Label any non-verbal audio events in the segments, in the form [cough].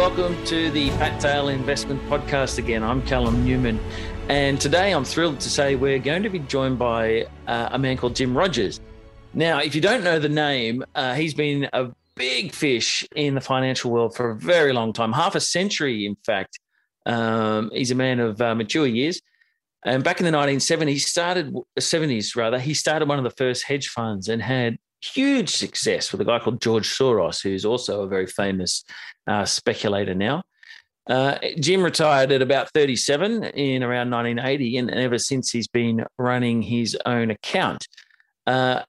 welcome to the Fat Tail Investment Podcast again. I'm Callum Newman, and today I'm thrilled to say we're going to be joined by uh, a man called Jim Rogers. Now, if you don't know the name, uh, he's been a big fish in the financial world for a very long time, half a century, in fact. Um, he's a man of uh, mature years. And back in the 1970s, started 70s rather, he started one of the first hedge funds and had huge success with a guy called George Soros, who's also a very famous uh, speculator now. Uh, Jim retired at about 37 in around 1980, and ever since he's been running his own account. Uh,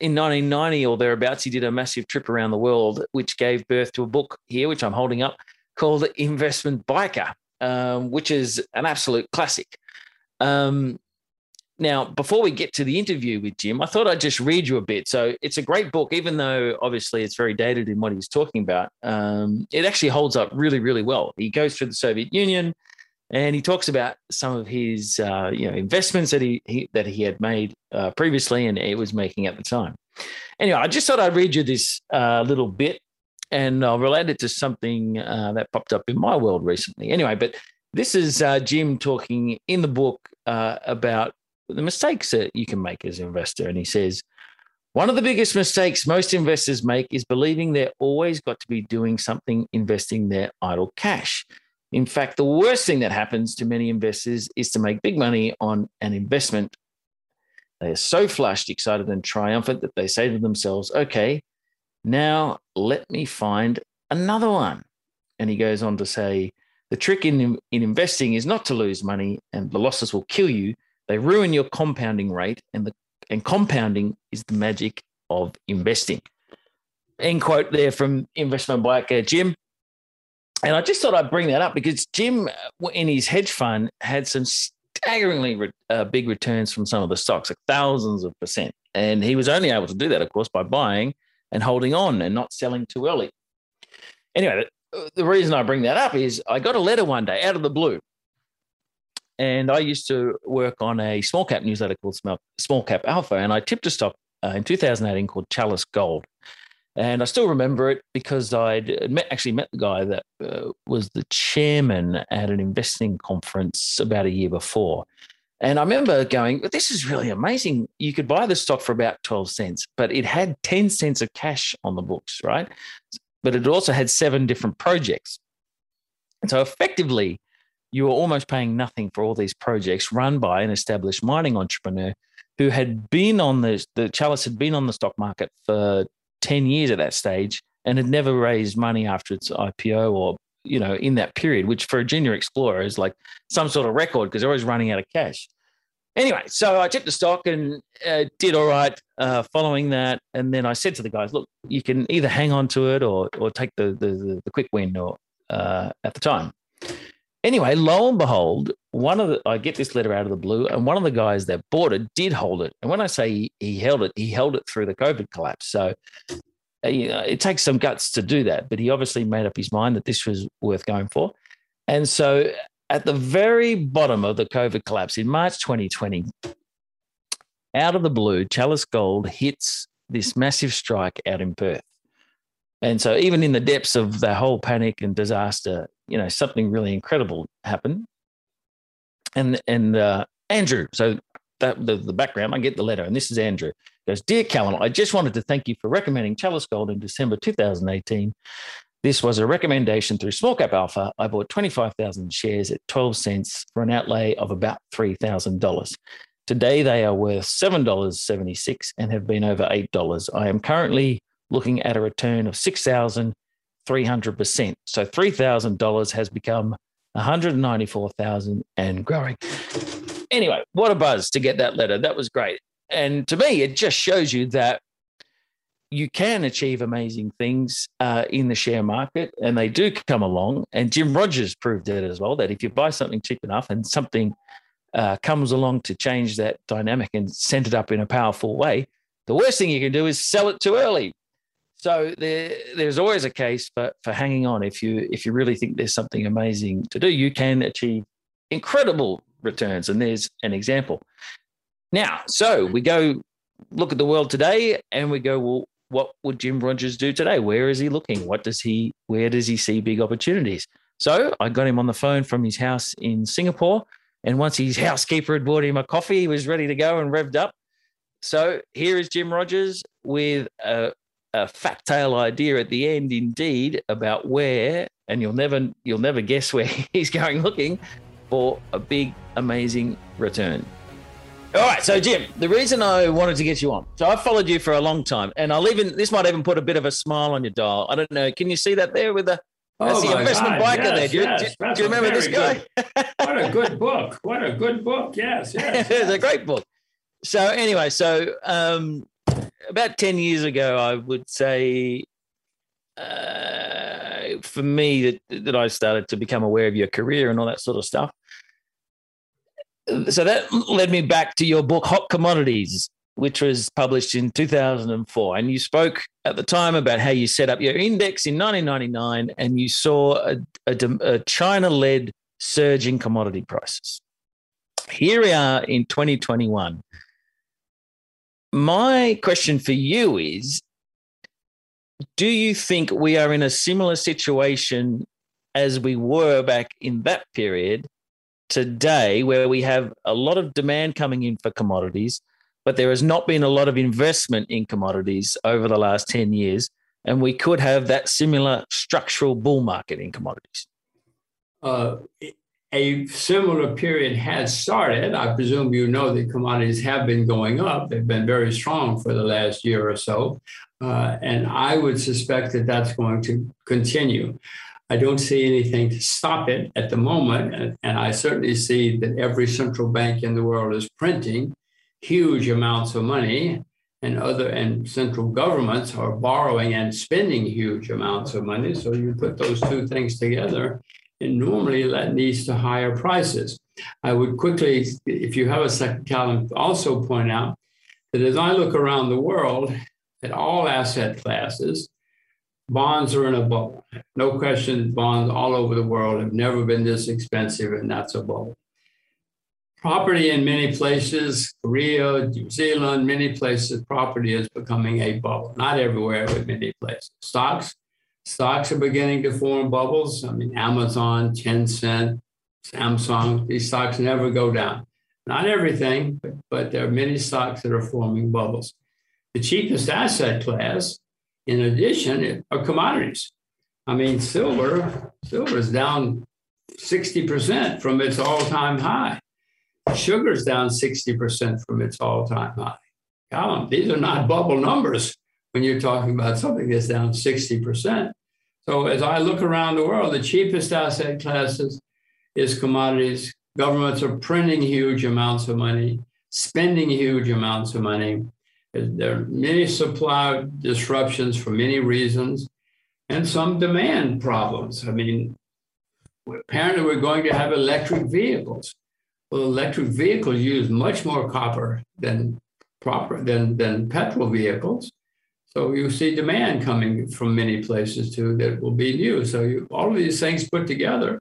in 1990 or thereabouts, he did a massive trip around the world, which gave birth to a book here, which I'm holding up, called Investment Biker, um, which is an absolute classic. Um, now, before we get to the interview with Jim, I thought I'd just read you a bit. So it's a great book, even though obviously it's very dated in what he's talking about. Um, it actually holds up really, really well. He goes through the Soviet Union, and he talks about some of his uh, you know investments that he, he, that he had made uh, previously and he was making at the time. Anyway, I just thought I'd read you this uh, little bit, and I'll relate it to something uh, that popped up in my world recently. Anyway, but this is uh, Jim talking in the book uh, about the mistakes that you can make as an investor. And he says, one of the biggest mistakes most investors make is believing they're always got to be doing something investing their idle cash. In fact, the worst thing that happens to many investors is to make big money on an investment. They are so flushed, excited, and triumphant that they say to themselves, okay, now let me find another one. And he goes on to say, the trick in, in investing is not to lose money, and the losses will kill you, they ruin your compounding rate, and the and compounding is the magic of investing. End quote there from Investment Biker Jim. And I just thought I'd bring that up because Jim, uh, in his hedge fund, had some staggeringly re- uh, big returns from some of the stocks, like thousands of percent. And he was only able to do that, of course, by buying and holding on and not selling too early. Anyway, the, the reason I bring that up is I got a letter one day out of the blue and I used to work on a small cap newsletter called Small Cap Alpha, and I tipped a stock uh, in 2018 called Chalice Gold. And I still remember it because I'd met, actually met the guy that uh, was the chairman at an investing conference about a year before. And I remember going, this is really amazing. You could buy the stock for about 12 cents, but it had 10 cents of cash on the books, right? But it also had seven different projects. And so effectively, you were almost paying nothing for all these projects run by an established mining entrepreneur who had been on the the Chalice had been on the stock market for 10 years at that stage and had never raised money after its IPO or you know in that period which for a junior explorer is like some sort of record because they're always running out of cash. Anyway so I checked the stock and uh, did all right uh, following that. And then I said to the guys look you can either hang on to it or or take the the, the quick win or uh, at the time Anyway, lo and behold, one of the I get this letter out of the blue, and one of the guys that bought it did hold it. And when I say he, he held it, he held it through the COVID collapse. So uh, you know, it takes some guts to do that, but he obviously made up his mind that this was worth going for. And so at the very bottom of the COVID collapse in March 2020, out of the blue, Chalice Gold hits this massive strike out in Perth. And so, even in the depths of the whole panic and disaster, you know, something really incredible happened. And and uh, Andrew, so that the, the background, I get the letter, and this is Andrew. Goes, Dear Callum, I just wanted to thank you for recommending Chalice Gold in December 2018. This was a recommendation through Small Cap Alpha. I bought 25,000 shares at 12 cents for an outlay of about $3,000. Today, they are worth $7.76 and have been over $8. I am currently looking at a return of 6,300%. So $3,000 has become 194,000 and growing. Anyway, what a buzz to get that letter. That was great. And to me, it just shows you that you can achieve amazing things uh, in the share market, and they do come along. And Jim Rogers proved it as well that if you buy something cheap enough and something uh, comes along to change that dynamic and send it up in a powerful way, the worst thing you can do is sell it too early so there, there's always a case for, for hanging on. If you if you really think there's something amazing to do, you can achieve incredible returns. And there's an example. Now, so we go look at the world today and we go, well, what would Jim Rogers do today? Where is he looking? What does he, where does he see big opportunities? So I got him on the phone from his house in Singapore. And once his housekeeper had bought him a coffee, he was ready to go and revved up. So here is Jim Rogers with a, a fat tail idea at the end, indeed, about where, and you'll never you'll never guess where [laughs] he's going looking for a big, amazing return. All right, so Jim, the reason I wanted to get you on, so I've followed you for a long time, and I'll even this might even put a bit of a smile on your dial. I don't know, can you see that there with the that's oh the investment God, biker yes, there. Do you, yes, do, do you remember this guy? what a good book! What a good book! Yes, yes, [laughs] it's a great book. So anyway, so um, about ten years ago, I would say, uh, for me, that that I started to become aware of your career and all that sort of stuff. So that led me back to your book hot commodities which was published in 2004 and you spoke at the time about how you set up your index in 1999 and you saw a, a, a china-led surge in commodity prices. Here we are in 2021 my question for you is do you think we are in a similar situation as we were back in that period today where we have a lot of demand coming in for commodities, but there has not been a lot of investment in commodities over the last 10 years. And we could have that similar structural bull market in commodities. Uh, a similar period has started. I presume you know that commodities have been going up. They've been very strong for the last year or so. Uh, and I would suspect that that's going to continue. I don't see anything to stop it at the moment. And, and, I certainly see that every central bank in the world is printing huge amounts of money, and other and central governments are borrowing and spending huge amounts of money. So you put those two things together, and normally mm. that leads to higher prices. I would quickly, if you have a second Callum, also point out that as I look around the world at all asset classes, bonds are in a bubble. No question, bonds all over the world have never been this expensive, and that's a bubble. Property in many places, Korea, New Zealand, many places, property is becoming a bubble. Not everywhere, but many places. Stocks, stocks are beginning to form bubbles. I mean, Amazon, Tencent, Samsung, these stocks never go down. Not everything, but, but there are many stocks that are forming bubbles. The cheapest asset class in addition, are commodities. I mean, silver, silver is down 60% from its all-time high. Sugar is down 60% from its all-time high. Callum, these are not bubble numbers when you're talking about something that's down 60%. So as I look around the world, the cheapest asset classes is commodities. Governments are printing huge amounts of money, spending huge amounts of money. There are many supply disruptions for many reasons and some demand problems. I mean, apparently we're going to have electric vehicles. Well, electric vehicles use much more copper than proper than, than petrol vehicles. So you see demand coming from many places too that will be new. So you, all of these things put together,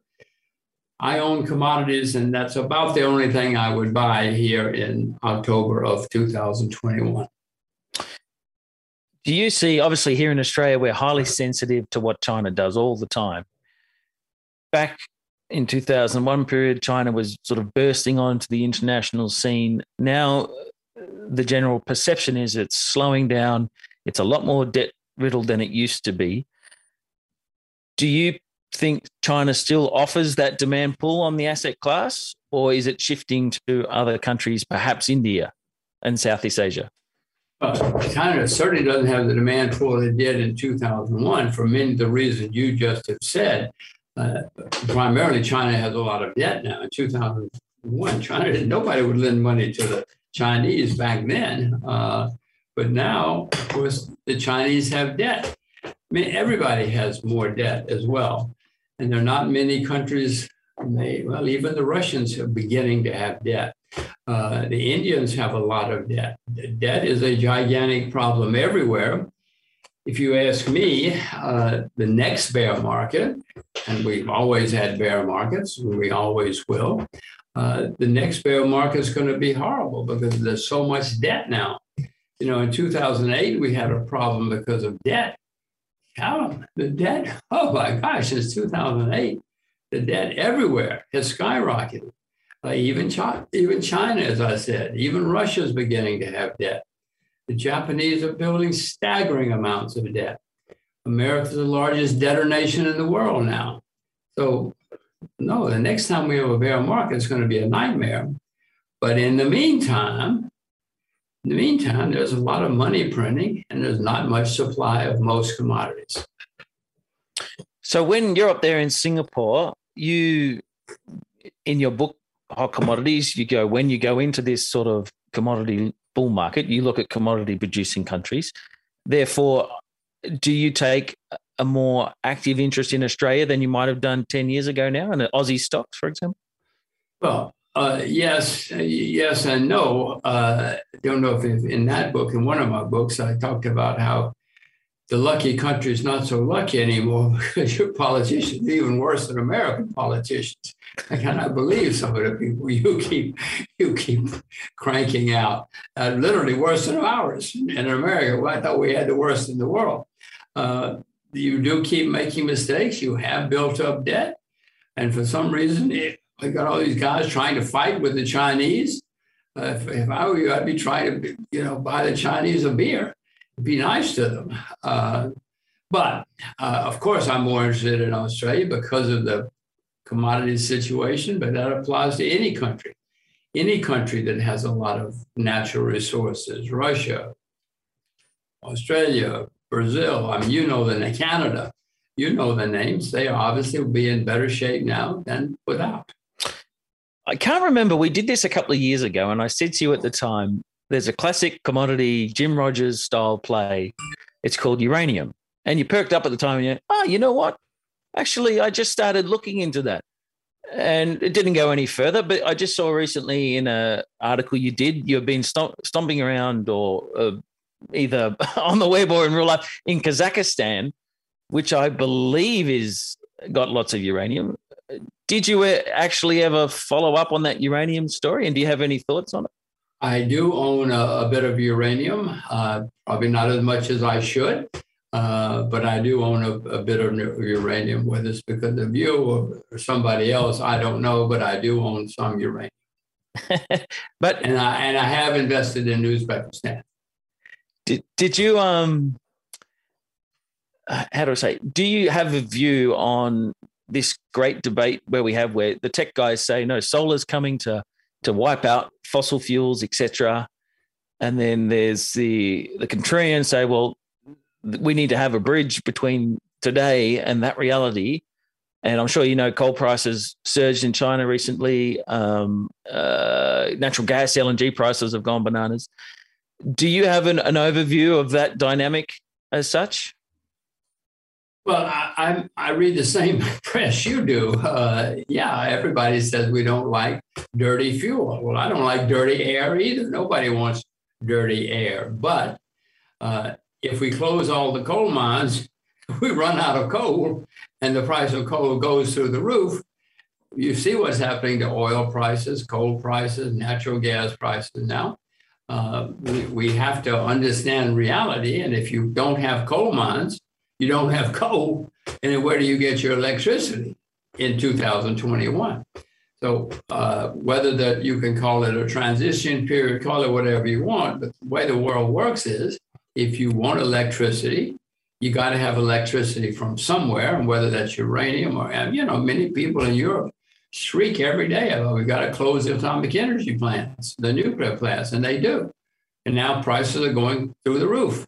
I own commodities, and that's about the only thing I would buy here in October of 2021 do you see obviously here in australia we're highly sensitive to what china does all the time. Back in 2001 period china was sort of bursting onto the international scene. Now the general perception is it's slowing down it's a lot more debt riddled than it used to be do you think china still offers that demand pull on the asset class or is it shifting to other countries perhaps india and southeast asia China certainly doesn't have the demand pool it did in 2001 for many of the reasons you just have said. Uh, primarily, China has a lot of debt now. In 2001, China didn't, nobody would lend money to the Chinese back then. Uh, but now, of course, the Chinese have debt. I mean, everybody has more debt as well. And there are not many countries, may, well, even the Russians are beginning to have debt. Uh, the Indians have a lot of debt. Debt is a gigantic problem everywhere. If you ask me, uh, the next bear market, and we've always had bear markets, we always will, uh, the next bear market is going to be horrible because there's so much debt now. You know, in 2008, we had a problem because of debt. The debt, [laughs] oh my gosh, since 2008, the debt everywhere has skyrocketed. Uh, even, China, even China, as I said, even Russia is beginning to have debt. The Japanese are building staggering amounts of debt. America's the largest debtor nation in the world now. So, no, the next time we have a bear market, it's going to be a nightmare. But in the meantime, in the meantime, there's a lot of money printing and there's not much supply of most commodities. So when you're up there in Singapore, you in your book Hot Commodities, you go when you go into this sort of commodity bull market, you look at commodity producing countries. Therefore, do you take a more active interest in Australia than you might have done 10 years ago now in the Aussie stocks, for example? Well, uh, yes, yes, and no. Uh, don't know if in that book, in one of my books, I talked about how the lucky country is not so lucky anymore [laughs] because your politicians are even worse than American politicians. I cannot believe some of the people you keep you keep cranking out, uh, literally worse than ours in America. Well, I thought we had the worst in the world. Uh, you do keep making mistakes. You have built up debt, and for some reason, it, I got all these guys trying to fight with the Chinese. Uh, if, if, I were you, I'd be trying to, you know, buy the Chinese a beer, be nice to them. Uh, but uh, of course, I'm more interested in Australia because of the commodity situation. But that applies to any country, any country that has a lot of natural resources. Russia, Australia, Brazil. I mean, you know, than Canada. You know the names. They obviously will be in better shape now than without. I can't remember. We did this a couple of years ago, and I said to you at the time, there's a classic commodity Jim Rogers style play. It's called uranium. And you perked up at the time and you, oh, you know what? Actually, I just started looking into that. And it didn't go any further, but I just saw recently in an article you did, you've been stomp- stomping around or uh, either [laughs] on the web or in real life in Kazakhstan, which I believe is got lots of uranium. Did you actually ever follow up on that uranium story? And do you have any thoughts on it? I do own a, a bit of uranium, uh, probably not as much as I should, uh, but I do own a, a, bit of uranium. Whether it's because of you or, or somebody else, I don't know, but I do own some uranium. [laughs] but and I and I have invested in Uzbekistan. Did did you um? How do I say? Do you have a view on this great debate where we have where the tech guys say no solar's coming to to wipe out fossil fuels etc and then there's the the contrarians say well we need to have a bridge between today and that reality. And i'm sure you know coal prices surged in china recently. Um, uh, natural gas lng prices have gone bananas. Do you have an, an overview of that dynamic as such well, I, I, read the same [laughs] press you do. Uh, yeah, everybody says we don't like dirty fuel. Well, I don't like dirty air either. Nobody wants dirty air. But uh, if we close all the coal mines, [laughs] we run out of coal, and the price of coal goes through the roof. You see what's happening to oil prices, coal prices, natural gas prices now. Uh, we, we have to understand reality. And if you don't have coal mines, you don't have coal, and then where do you get your electricity in 2021? So uh, whether that you can call it a transition period, call it whatever you want, but the way the world works is if you want electricity, you got to have electricity from somewhere, and whether that's uranium or you know, many people in Europe shriek every day about we've got to close the atomic energy plants, the nuclear plants, and they do. And now prices are going through the roof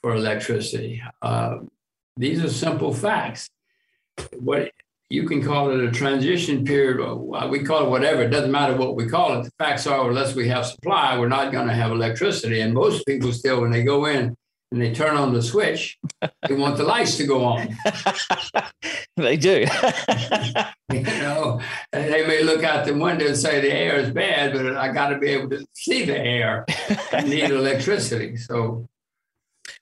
for electricity. Uh, these are simple facts. What you can call it a transition period, uh, we call it whatever. It doesn't matter what we call it. The facts are, unless we have supply, we're not going to have electricity. And most people still, when they go in and they turn on the switch, [laughs] they want the lights to go on. [laughs] they do. [laughs] you know, they may look out the window and say the air is bad, but I got to be able to see the air. I need electricity. So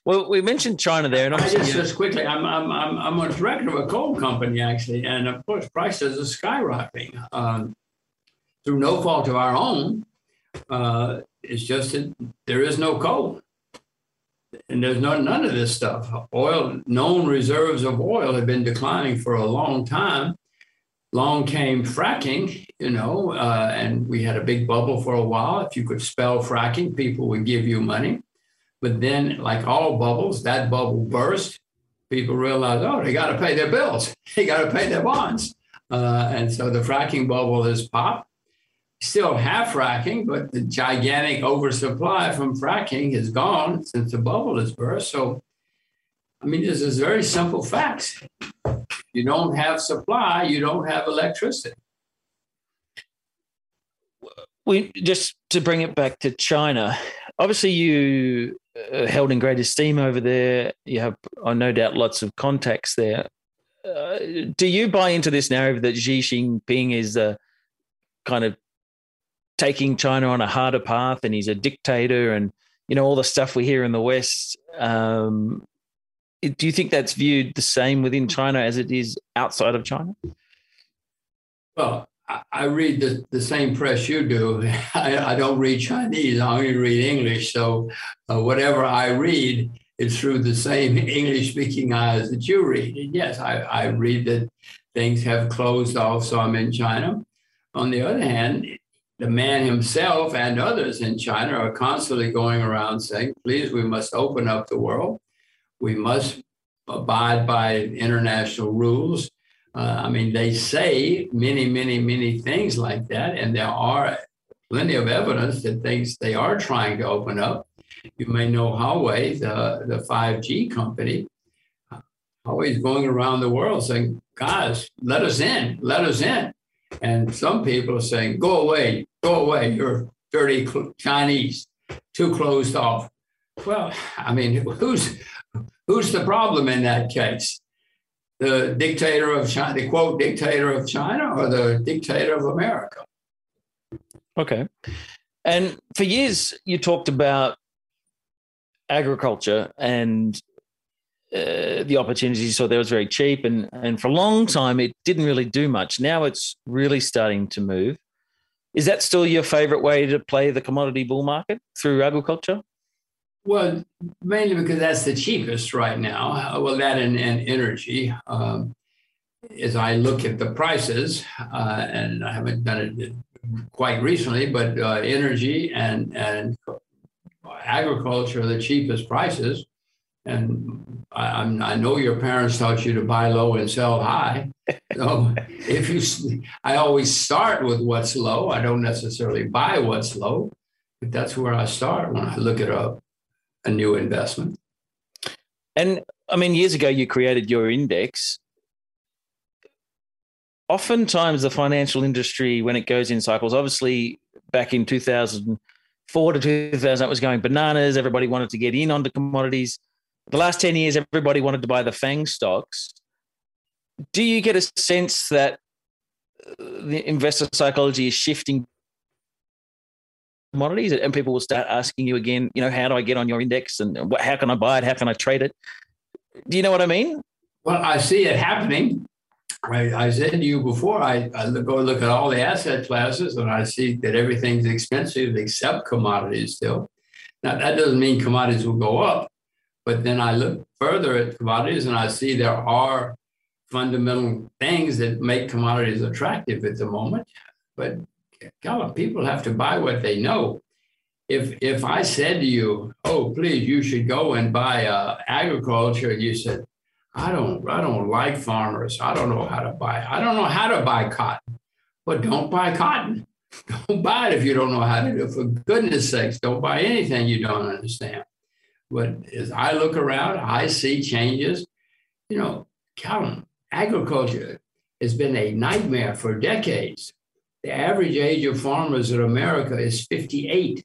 well, we mentioned China there, and I'm just, just quickly, I'm, I'm, I'm, I'm a director of a coal company actually, and of course prices are skyrocketing um, through no fault of our own. Uh, it's just that there is no coal. and there's no, none of this stuff. Oil, known reserves of oil have been declining for a long time. Long came fracking, you know, uh, and we had a big bubble for a while. If you could spell fracking, people would give you money. But then, like all bubbles, that bubble burst. People realized, oh, they got to pay their bills, [laughs] they got to pay their bonds. Uh, and so the fracking bubble has popped. Still have fracking, but the gigantic oversupply from fracking is gone since the bubble has burst. So, I mean, this is very simple facts. You don't have supply, you don't have electricity. We just to bring it back to China. Obviously, you uh, held in great esteem over there. You have, I no doubt, lots of contacts there. Uh, do you buy into this narrative that Xi Jinping is a kind of taking China on a harder path and he's a dictator and you know all the stuff we hear in the West? Um, do you think that's viewed the same within China as it is outside of China? Well, I read the, the same press you do. [laughs] I, I don't read Chinese, I only read English. So uh, whatever I read, it's through the same [laughs] English speaking eyes that you read. And yes, I, I read that things have closed off so I'm in China. On the other hand, the man himself and others in China are constantly going around saying, please, we must open up the world. We must abide by international rules. Uh, I mean, they say many, many, many things like that, and there are plenty of evidence that things they are trying to open up. You may know Huawei, the, the 5G company, always going around the world saying, guys, let us in, let us in. And some people are saying, go away, go away, you're dirty Chinese, too closed off. Well, I mean, who's who's the problem in that case? The dictator of China, the quote dictator of China, or the dictator of America? Okay. And for years, you talked about agriculture and uh, the opportunities so there was very cheap and and for a long time it didn't really do much now it's really starting to move is that still your favorite way to play the commodity bull market through agriculture well mainly because that's the cheapest right now well that and, and energy um, as i look at the prices uh, and i haven't done it quite recently but uh, energy and and agriculture are the cheapest prices. And I, I, know your parents taught you to buy low and sell high. [laughs] So if you, I always start with what's low. I don't necessarily buy what's low, but that's where I start when I look at a, a new investment. And I mean, years ago, you created your index. Oftentimes, the financial industry, when it goes in cycles, obviously back in 2000, four to 2000, that was going bananas. Everybody wanted to get in onto commodities. The last 10 years, everybody wanted to buy the FANG stocks. Do you get a sense that the investor psychology is shifting commodities and people will start asking you again, you know, how do I get on your index and how can I buy it? How can I trade it? Do you know what I mean? Well, I see it happening. I, I said to you before, I, I go look at all the asset classes and I see that everything's expensive except commodities still. Now, that doesn't mean commodities will go up, but then I look further at commodities and I see there are fundamental things that make commodities attractive at the moment. But People have to buy what they know. If if I said to you, "Oh, please, you should go and buy uh, agriculture," you said, I don't I don't like farmers. I don't know how to buy. I don't know how to buy cotton. But don't buy cotton. [laughs] Don't buy it if you don't know how to do it. For goodness sakes, don't buy anything you don't understand. But as I look around, I see changes. You know, Callum, agriculture has been a nightmare for decades. The average age of farmers in America is 58.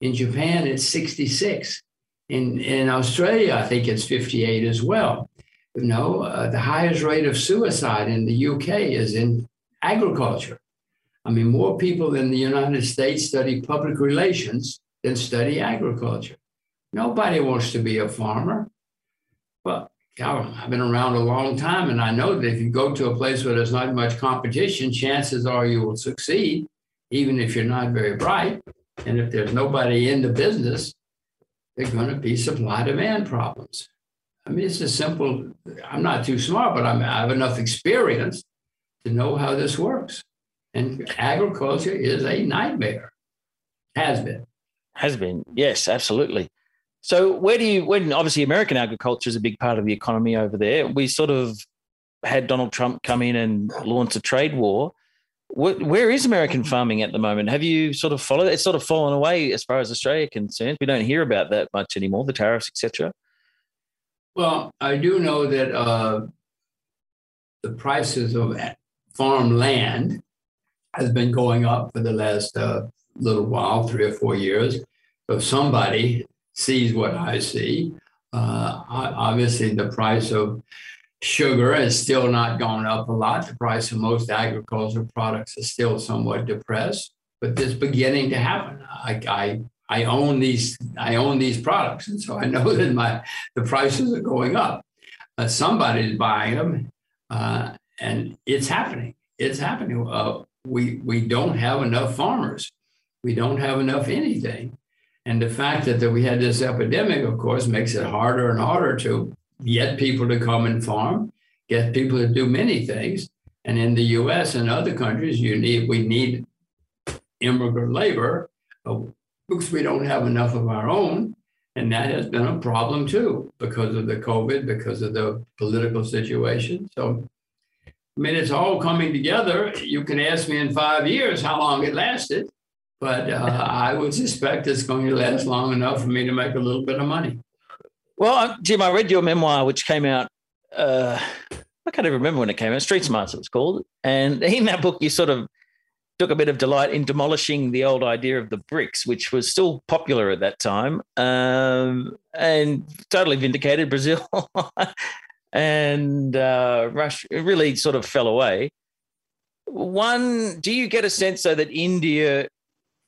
In Japan, it's 66. In, in Australia, I think it's 58 as well you know, uh, the highest rate of suicide in the UK is in agriculture. I mean, more people in the United States study public relations than study agriculture. Nobody wants to be a farmer. Well, I've been around a long time, and I know that if you go to a place where there's not much competition, chances are you will succeed, even if you're not very bright. And if there's nobody in the business, there are going to be supply demand problems. I mean, it's a simple, I'm not too smart, but I'm, I have enough experience to know how this works. And agriculture is a nightmare, has been. Has been, yes, absolutely. So, where do you, when obviously American agriculture is a big part of the economy over there, we sort of had Donald Trump come in and launch a trade war. Where is American farming at the moment? Have you sort of followed? It's sort of fallen away as far as Australia concerned. We don't hear about that much anymore, the tariffs, etc. Well, I do know that uh, the prices of farm land has been going up for the last uh, little while, three or four years. So somebody sees what I see. Uh, obviously, the price of sugar has still not gone up a lot. The price of most agricultural products is still somewhat depressed, but it's beginning to happen. I, I, I own these I own these products, and so I know [laughs] that my the prices are going up. Uh, somebody's buying them, uh, and it's happening. It's happening. Uh, we we don't have enough farmers. We don't have enough anything. And the fact that, that we had this epidemic, of course, makes it harder and harder to get people to come and farm, get people to do many things. And in the U.S. and other countries, you need we need immigrant labor because we don't have enough of our own, and that has been a problem too because of the COVID, because of the political situation. So, I mean, it's all coming together. You can ask me in five years how long it lasted, but uh, I would suspect it's going to last long enough for me to make a little bit of money. Well, Jim, I read your memoir, which came out. Uh, I can't even remember when it came out. Street Smarts, it was called. And in that book, you sort of took a bit of delight in demolishing the old idea of the BRICs, which was still popular at that time, um, and totally vindicated Brazil. [laughs] and uh, Russia really sort of fell away. One, do you get a sense though that India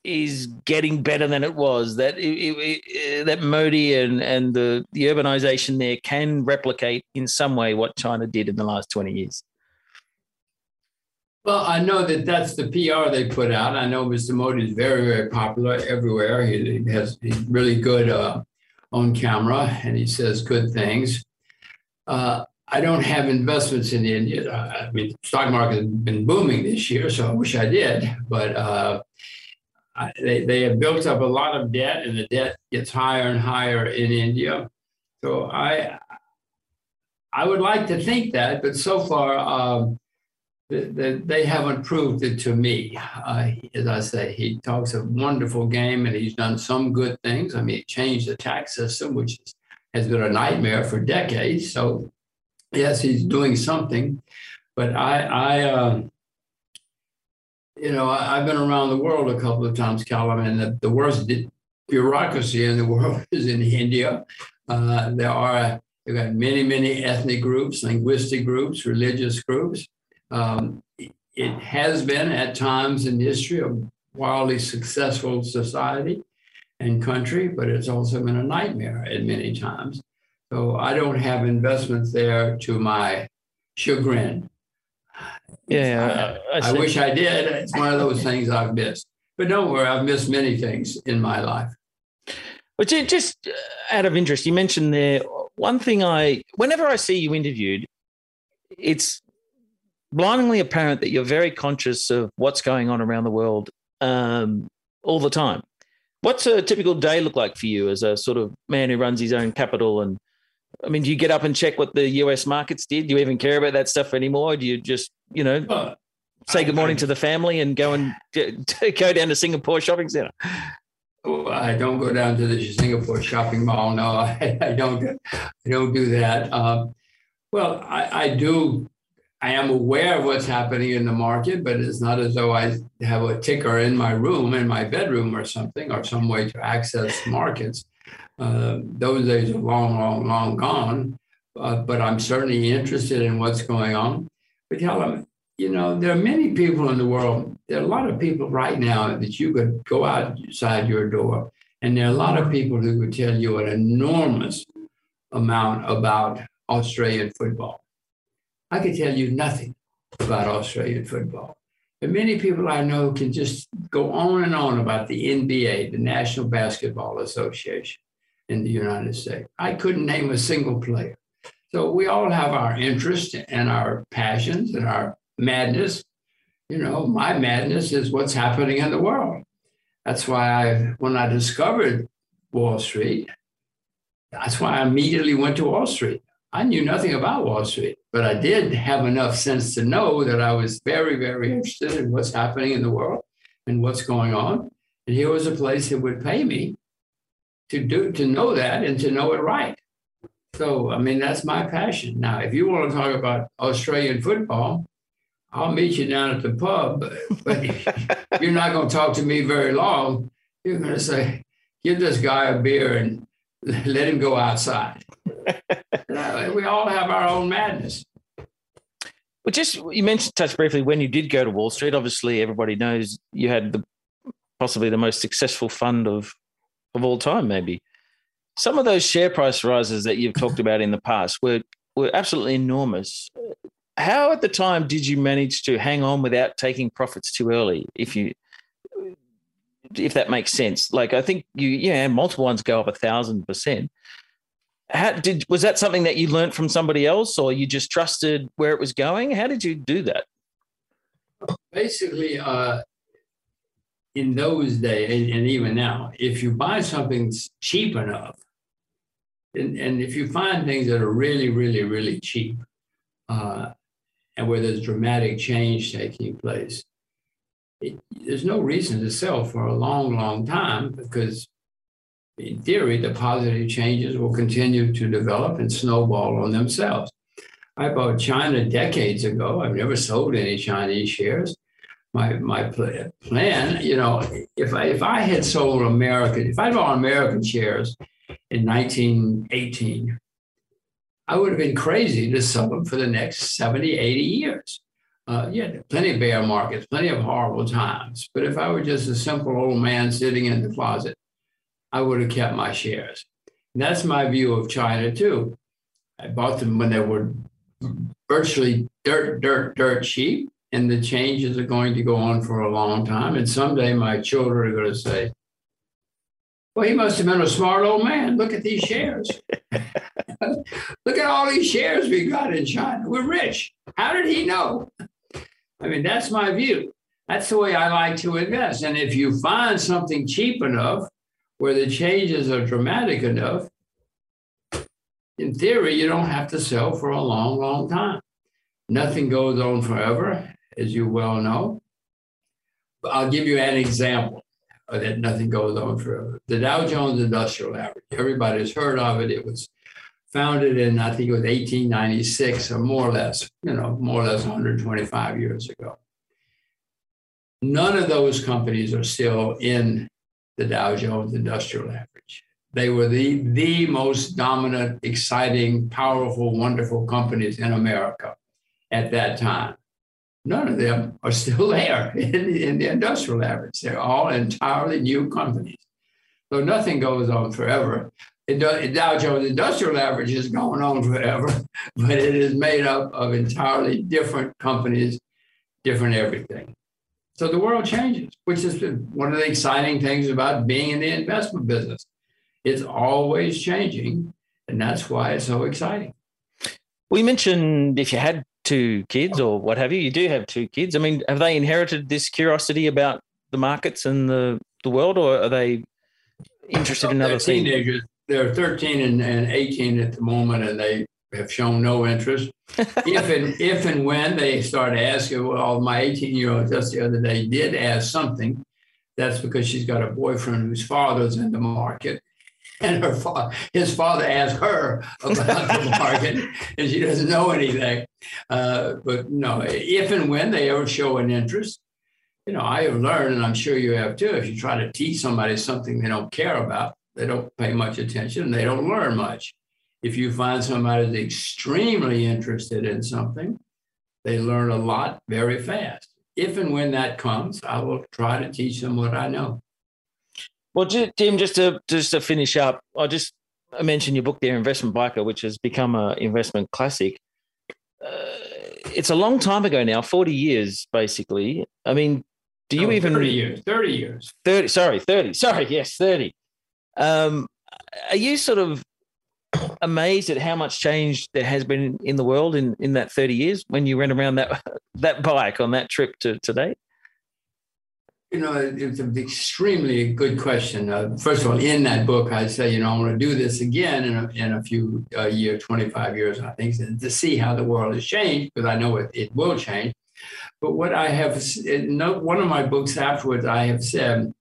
is getting better than it was. That it, it, that Modi and and the the urbanization there can replicate in some way what China did in the last twenty years. Well, I know that that's the PR they put out. I know Mr. Modi is very, very popular everywhere. He, has he's really good uh, on camera and he says good things. Uh, I don't have investments in India. I mean, the stock market has been booming this year, so I wish I did. But uh, they, they have built up a lot of debt and the debt gets higher and higher in India. So I, I would like to think that, but so far um, they, they haven't proved it to me. Uh, as I say, he talks a wonderful game and he's done some good things. I mean, he changed the tax system, which has been a nightmare for decades. So yes, he's doing something, but I, I, uh, you know, I, have been around the world a couple of times, Callum, and the, the worst bureaucracy in the [laughs] world is in India. Uh, there are you've got many, many ethnic groups, linguistic groups, religious groups. Um, it has been at times in history a wildly successful society and country, but it's also been a nightmare at many times. So I don't have investments there to my chagrin. Yeah, I, I, I wish I did. It's one of those things I've missed. But don't worry, I've missed many things in my life. But just uh, out of interest, you mentioned there one thing I, whenever I see you interviewed, it's blindingly apparent that you're very conscious of what's going on around the world um, all the time. What's a typical day look like for you as a sort of man who runs his own capital and I mean, do you get up and check what the US markets did? Do you even care about that stuff anymore? Do you just, you know, well, say good morning I, to the family and go and [laughs] go down to Singapore shopping center? I don't go down to the Singapore shopping mall. No, [laughs] I, I don't. I don't do that. Um, well, I, I do. I am aware of what's happening in the market, but it's not as though I have a ticker in my room, in my bedroom, or something, or some way to access markets. Uh, those days are long, long, long gone. Uh, but I'm certainly interested in what's going on. But tell them, you know, there are many people in the world. There are a lot of people right now that you could go outside your door, and there are a lot of people who could tell you an enormous amount about Australian football. I could tell you nothing about Australian football. But many people I know can just go on and on about the NBA, the National Basketball Association in the United States. I couldn't name a single player. So we all have our interests and our passions and our madness. You know, my madness is what's happening in the world. That's why I, when I discovered Wall Street, that's why I immediately went to Wall Street. I knew nothing about Wall Street, but I did have enough sense to know that I was very, very interested in what's happening in the world and what's going on. And here was a place that would pay me to do to know that and to know it right. So, I mean, that's my passion. Now, if you want to talk about Australian football, I'll meet you down at the pub, but [laughs] you're not going to talk to me very long. You're going to say, give this guy a beer and [laughs] let him go outside. [laughs] we all have our own madness. Well, just you mentioned touch briefly when you did go to Wall Street. Obviously, everybody knows you had the possibly the most successful fund of of all time, maybe. Some of those share price rises that you've talked about in the past were were absolutely enormous. How at the time did you manage to hang on without taking profits too early? If you if that makes sense. Like I think you yeah, multiple ones go up a thousand percent. How did was that something that you learned from somebody else or you just trusted where it was going? How did you do that? Basically, uh, in those days, and, and, even now, if you buy something cheap enough, and, and, if you find things that are really, really, really cheap, uh, and where there's dramatic change taking place, it, there's no reason to sell for a long, long time because, in theory, the positive changes will continue to develop and snowball on themselves. I bought China decades ago. I've never sold any Chinese shares my my plan. You know, if I if I had sold American, if I'd bought American shares in 1918, I would have been crazy to sell them for the next 70, 80 years. Uh, yeah, plenty of bear markets, plenty of horrible times. But if I were just a simple old man sitting in the closet, I would have kept my shares. And that's my view of China too. I bought them when they were virtually dirt, dirt, dirt cheap and the changes are going to go on for a long time. And someday my children are going to say, well, he must have been a smart old man. Look at these shares. [laughs] Look at all these shares we got in China. We're rich. How did he know? I mean, that's my view. That's the way I like to invest. And if you find something cheap enough where the changes are dramatic enough, in theory, you don't have to sell for a long, long time. Nothing goes on forever as you well know. But I'll give you an example that nothing goes on forever. The Dow Jones Industrial Average, everybody's heard of it. It was founded in, I think it was 1896 or more or less, you know, more or less 125 years ago. None of those companies are still in the Dow Jones Industrial Average. They were the, the most dominant, exciting, powerful, wonderful companies in America at that time none of them are still [laughs] there in the, in the industrial average. They're all entirely new companies. So nothing goes on forever. Dow Jones Industrial Average is going on forever, [laughs] but it is made up of entirely different companies, different everything. So the world changes, which is one of the exciting things about being in the investment business. It's always changing, and that's why it's so exciting. We mentioned if you had two kids or what have you. You do have two kids. I mean, have they inherited this curiosity about the markets and the, the world, or are they interested in other things? Teenagers. They're 13 and, and 18 at the moment, and they have shown no interest. [laughs] if and if and when they start asking, well, my 18 year old just the other day did ask something. That's because she's got a boyfriend whose father's in the market, [laughs] and her fa- his father asked her about the [laughs] market, and she doesn't know anything. Uh, but no, if and when they ever show an interest, you know, I have learned, and I'm sure you have too. If you try to teach somebody something they don't care about, they don't pay much attention, and they don't learn much. If you find somebody that's extremely interested in something, they learn a lot very fast. If and when that comes, I will try to teach them what I know. Well, Jim, just to just to finish up, I just I mentioned your book there, Investment Biker, which has become an investment classic. Uh, it's a long time ago now, forty years basically. I mean, do you no, even thirty years? Thirty years. Thirty. Sorry, thirty. Sorry, yes, thirty. Um, are you sort of amazed at how much change there has been in the world in, in that 30 years when you ran around that [laughs] that bike on that trip to today? You know, it's an extremely good question. Uh, first of all, in that book, I say, you know, I want to do this again in a, in a few uh, years, 25 years, I think, to see how the world has changed, because I know it, it will change. But what I have, no, one of my books afterwards, I have said,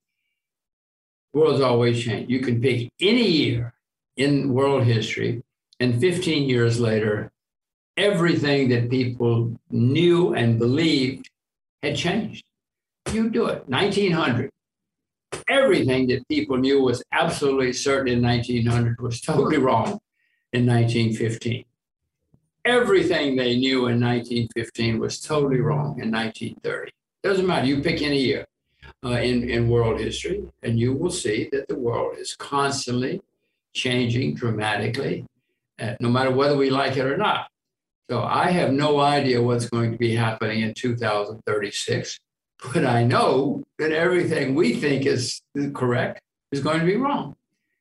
world's always changed. You can pick any year in world history, and 15 years later, everything that people knew and believed had changed. You do it. 1900. Everything that people knew was absolutely certain in 1900 was totally wrong in 1915. Everything they knew in 1915 was totally wrong in 1930. Doesn't matter. You pick any year uh, in, in world history, and you will see that the world is constantly changing dramatically, uh, no matter whether we like it or not. So I have no idea what's going to be happening in 2036, but I know that everything we think is correct is going to be wrong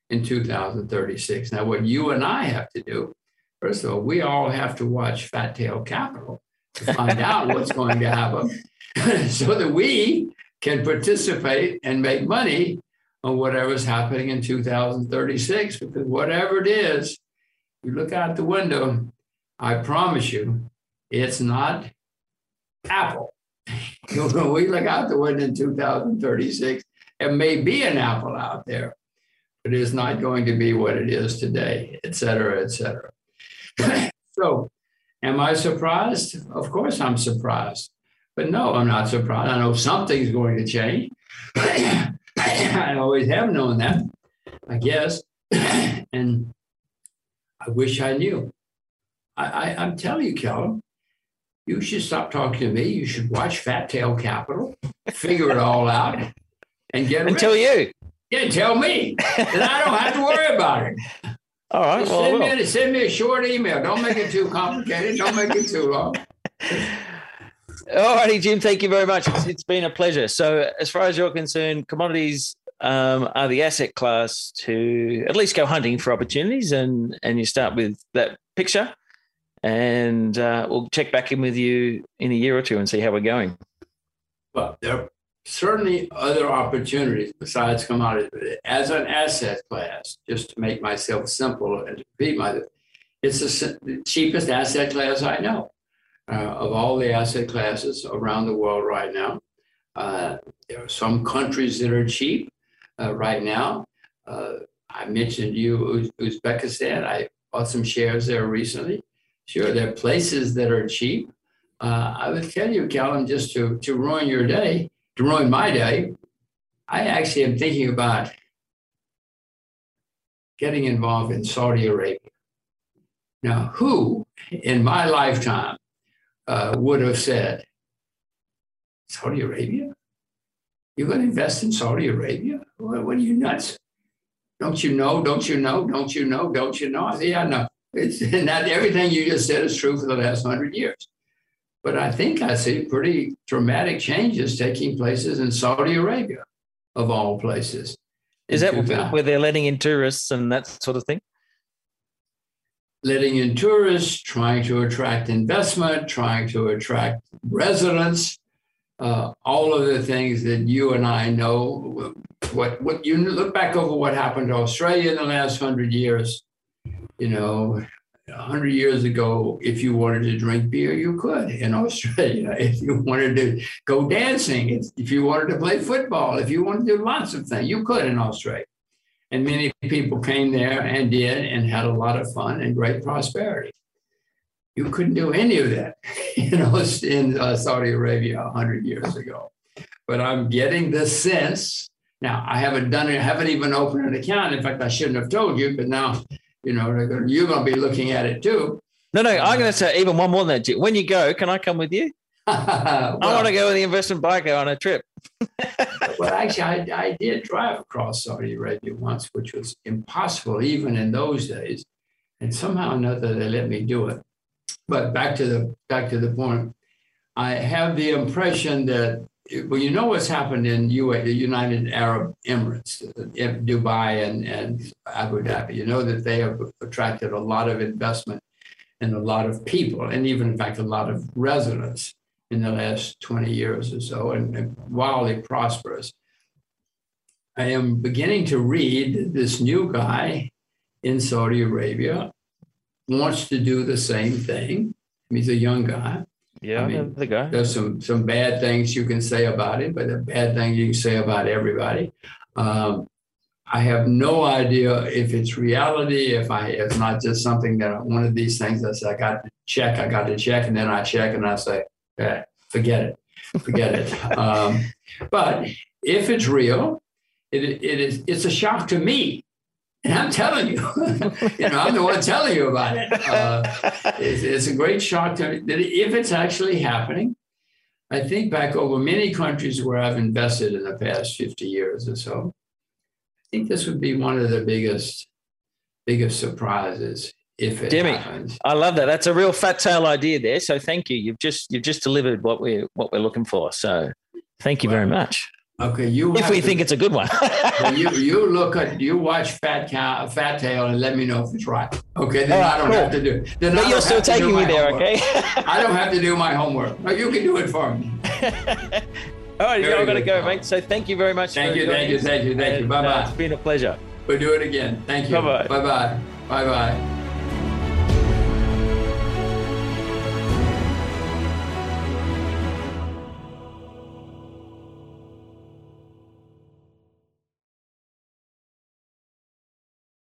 in 2036. Now, what you and I have to do, first of all, we all have to watch Fat Tail Capital to find out what's going to happen [laughs] so that we can participate and make money on whatever's happening in 2036 because whatever it is, you look out the window, I promise you, it's not Apple. We look out the window in 2036, it may be an Apple out there, but it's not going to be what it is today, et cetera, et cetera. [clears throat] so, am I surprised? Of course, I'm surprised. But no, I'm not surprised. I know something's going to change. [clears throat] I always have known that, I guess. [clears throat] and I wish I knew. I, am telling you, Callum, you should stop talking to me. You should watch Fat Tail Capital, figure it all out, and get and tell you. Yeah, tell me, and I don't have to worry about it. All right. Well, send, me, send me a short email. Don't make it too complicated. Don't make it too long. All righty, Jim. Thank you very much. It's, it's been a pleasure. So, as far as you're concerned, commodities um, are the asset class to at least go hunting for opportunities, and and you start with that picture, and uh, we'll check back in with you in a year or two and see how we're going. Well, there are certainly other opportunities besides commodities. As an asset class, just to make myself simple and to repeat myself, it's the cheapest asset class I know uh, of all the asset classes around the world right now. Uh, there are some countries that are cheap uh, right now. Uh, I mentioned you Uzbekistan. I bought some shares there recently. Sure, there are places that are cheap. Uh, I would tell you, Callum, just to, to ruin your day, to ruin my day, I actually am thinking about getting involved in Saudi Arabia. Now, who in my lifetime uh, would have said, Saudi Arabia? You're going to invest in Saudi Arabia? What, what, are you nuts? Don't you know? Don't you know? Don't you know? Don't you know? I yeah, no. It's [laughs] not everything you just said is true for the last hundred years. But I think I see pretty dramatic changes taking places in Saudi Arabia, of all places. Is that where they're letting in tourists and that sort of thing? letting in tourists, trying to attract investment, trying to attract residents, uh, all of the things that you and I know. What what you look back over what happened to Australia in the last hundred years. You know, hundred years ago, if you wanted to drink beer, you could in [laughs] Australia. If you wanted to go dancing, if you wanted to play football, if you wanted to do lots of things, you could in Australia. And many people came there and did and had a lot of fun and great prosperity. You couldn't do any of that, [laughs] you know, in uh, Saudi Arabia 100 years ago. But I'm getting the sense now. I haven't done it, I haven't even opened an account. In fact, I shouldn't have told you, but now, you know, you're going to be looking at it too. No, no, I'm going to say even one more than that. When you go, can I come with you? [laughs] well, I want to go with the investment biker on a trip. [laughs] well, actually, I, I did drive across Saudi Arabia once, which was impossible even in those days. And somehow or another, they let me do it. But back to the back to the point, I have the impression that well, you know what's happened in UA, the United Arab Emirates, uh, Dubai and, and Abu Dhabi. You know that they have attracted a lot of investment and a lot of people, and even, in fact, a lot of residents in the last 20 years or so, and, and wildly prosperous. I am beginning to read this new guy in Saudi Arabia wants to do the same thing. He's a young guy. Yeah, I mean, the guy. There's some some bad things you can say about him, but the bad things you can say about everybody. Um, I have no idea if it's reality, if I it's not just something that one of these things I say I got to check, I got to check, and then I check and I say, eh, forget it, forget it. [laughs] Um, but if it's real, it, it is it's a shock to me and I'm telling you, [laughs] you know, I'm the one telling you about it. Uh, it's, it's, a great shock to me that if it's actually happening, I think back over many countries where I've invested in the past 50 years or so. I think this would be one of the biggest, biggest surprises if it Jimmy, happens. I love that. That's a real fat tail idea there. So thank you. You've just you've just delivered what we're what we're looking for. So thank you well, very much. Okay, you. If we to, think it's a good one. [laughs] you you [laughs] look at you watch Fat Cow, Fat Tail, and let me know if it's right. Okay, then I don't cool. have to do. Then but you're still taking me there, homework. okay? [laughs] I don't have to do my homework. No, you can do it for me. All right, you're going to go, mate. So thank you very much. Thank you, thank you, thank you, thank you. Bye bye. Uh, it's been a pleasure. We'll do it again. Thank you. Bye bye. Bye bye. Bye bye.